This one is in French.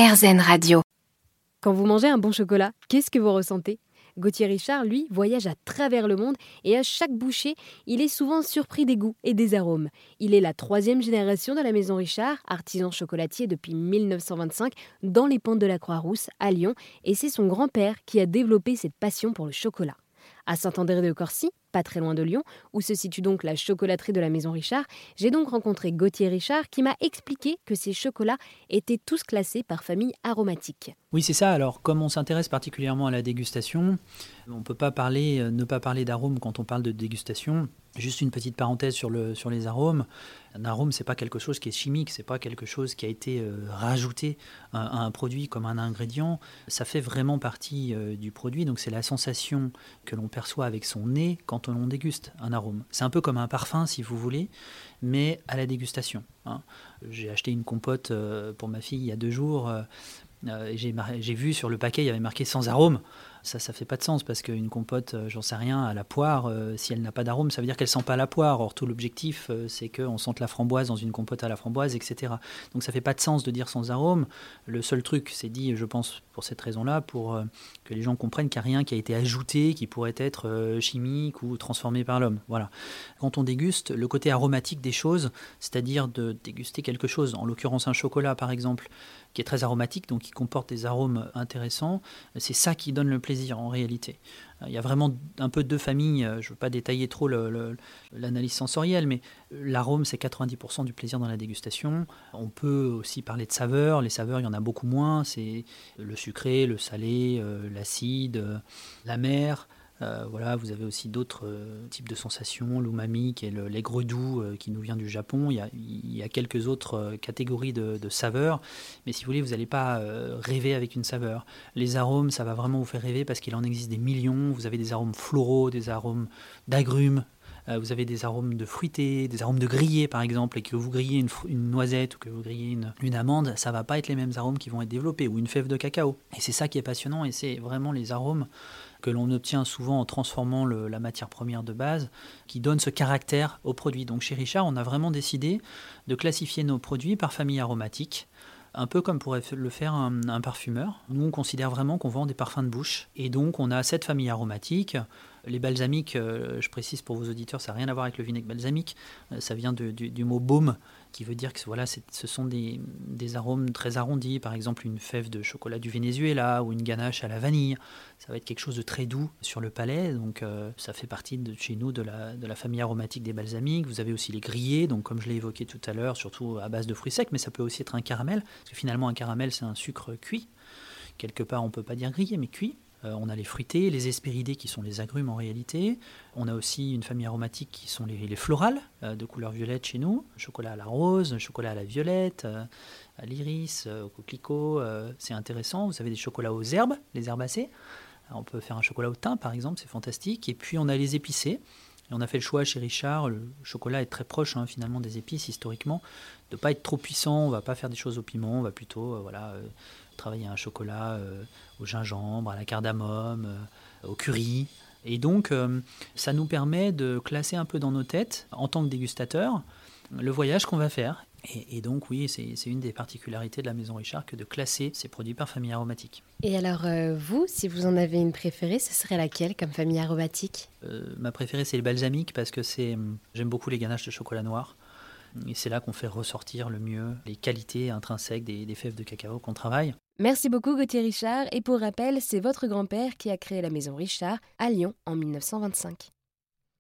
RZN Radio. Quand vous mangez un bon chocolat, qu'est-ce que vous ressentez? Gauthier Richard, lui, voyage à travers le monde et à chaque bouchée, il est souvent surpris des goûts et des arômes. Il est la troisième génération de la maison Richard, artisan chocolatier depuis 1925 dans les pentes de la Croix-Rousse à Lyon, et c'est son grand-père qui a développé cette passion pour le chocolat. À Saint-André-de-Corcy, pas très loin de Lyon, où se situe donc la chocolaterie de la Maison Richard, j'ai donc rencontré Gauthier Richard qui m'a expliqué que ces chocolats étaient tous classés par famille aromatique. Oui, c'est ça. Alors, comme on s'intéresse particulièrement à la dégustation, on ne peut pas parler, euh, ne pas parler d'arômes quand on parle de dégustation. Juste une petite parenthèse sur, le, sur les arômes. Un arôme, c'est pas quelque chose qui est chimique, c'est pas quelque chose qui a été euh, rajouté à, un produit comme un ingrédient. Ça fait vraiment partie euh, du produit, donc c'est la sensation que l'on perçoit avec son nez quand on déguste un arôme. C'est un peu comme un parfum, si vous voulez, mais à la dégustation. Hein. J'ai acheté une compote pour ma fille il y a deux jours. j'ai vu sur le paquet, il y avait marqué sans arôme ça, ça fait pas de sens parce qu'une compote, euh, j'en sais rien, à la poire, euh, si elle n'a pas d'arôme, ça veut dire qu'elle sent pas la poire. Or, tout l'objectif, euh, c'est qu'on sente la framboise dans une compote à la framboise, etc. Donc, ça fait pas de sens de dire sans arôme. Le seul truc, c'est dit, je pense, pour cette raison-là, pour que les gens comprennent qu'il n'y a rien qui a été ajouté, qui pourrait être chimique ou transformé par l'homme. Voilà. Quand on déguste, le côté aromatique des choses, c'est-à-dire de déguster quelque chose, en l'occurrence un chocolat par exemple, qui est très aromatique, donc qui comporte des arômes intéressants, c'est ça qui donne le plaisir en réalité. Il y a vraiment un peu deux familles, je ne veux pas détailler trop l'analyse sensorielle, mais l'arôme c'est 90% du plaisir dans la dégustation. On peut aussi parler de saveurs, les saveurs il y en a beaucoup moins, c'est le sucré, le salé, euh, l'acide, euh, la mer. Euh, voilà, vous avez aussi d'autres euh, types de sensations, l'umami qui est l'aigre doux euh, qui nous vient du Japon. Il y a, quelques autres catégories de, saveurs, mais si vous voulez, vous n'allez pas rêver avec une saveur. Les arômes, ça va vraiment vous faire rêver parce qu'il en existe des millions. Vous avez des arômes floraux, des arômes d'agrumes, vous avez des arômes de fruité, des arômes de grillé par exemple, et que vous grillez une, noisette ou que vous grillez une, amande, ça va pas être les mêmes arômes qui vont être développés, ou une fève de cacao. Et c'est ça qui est passionnant, et c'est vraiment les arômes que l'on obtient souvent en transformant la matière première de base, qui donne ce caractère au produit. Donc chez Richard, on a vraiment décidé de classifier nos produits par famille aromatique un peu comme pourrait le faire un, parfumeur. Nous, on considère vraiment qu'on vend des parfums de bouche. Et donc, on a cette famille aromatique. Les balsamiques, euh, je précise pour vos auditeurs, ça n'a rien à voir avec le vinaigre balsamique. Euh, ça vient du, mot baume, qui veut dire que voilà, ce sont des, arômes très arrondis. Par exemple, une fève de chocolat du Venezuela ou une ganache à la vanille. Ça va être quelque chose de très doux sur le palais. Donc, euh, ça fait partie de chez nous de la, famille aromatique des balsamiques. Vous avez aussi les grillés, donc comme je l'ai évoqué tout à l'heure, surtout à base de fruits secs, mais ça peut aussi être un caramel, parce que finalement, un caramel, c'est un sucre cuit. Quelque part, on ne peut pas dire grillé, mais cuit. Euh, on a les fruités, les espéridés qui sont les agrumes en réalité. On a aussi une famille aromatique qui sont les, florales euh, de couleur violette chez nous. Chocolat à la rose, chocolat à la violette, euh, à l'iris, au coquelicot. c'est intéressant. Vous avez des chocolats aux herbes, les herbacées. on peut faire un chocolat au thym par exemple, c'est fantastique. Et puis on a les épicés. Et on a fait le choix chez Richard, le chocolat est très proche hein, finalement des épices historiquement, de ne pas être trop puissant, on va pas faire des choses au piment, on va plutôt voilà, travailler un chocolat euh, au gingembre, à la cardamome, euh, au curry. Et donc, euh, ça nous permet de classer un peu dans nos têtes, en tant que dégustateur, le voyage qu'on va faire. Et, donc, oui, c'est une des particularités de la Maison Richard que de classer ces produits par famille aromatique. Et alors, vous, si vous en avez une préférée, ce serait laquelle comme famille aromatique? Ma préférée, c'est le balsamique parce que c'est j'aime beaucoup les ganaches de chocolat noir. Et c'est là qu'on fait ressortir le mieux les qualités intrinsèques des, des fèves de cacao qu'on travaille. Merci beaucoup Gauthier Richard et pour rappel, c'est votre grand-père qui a créé la maison Richard à Lyon en 1925.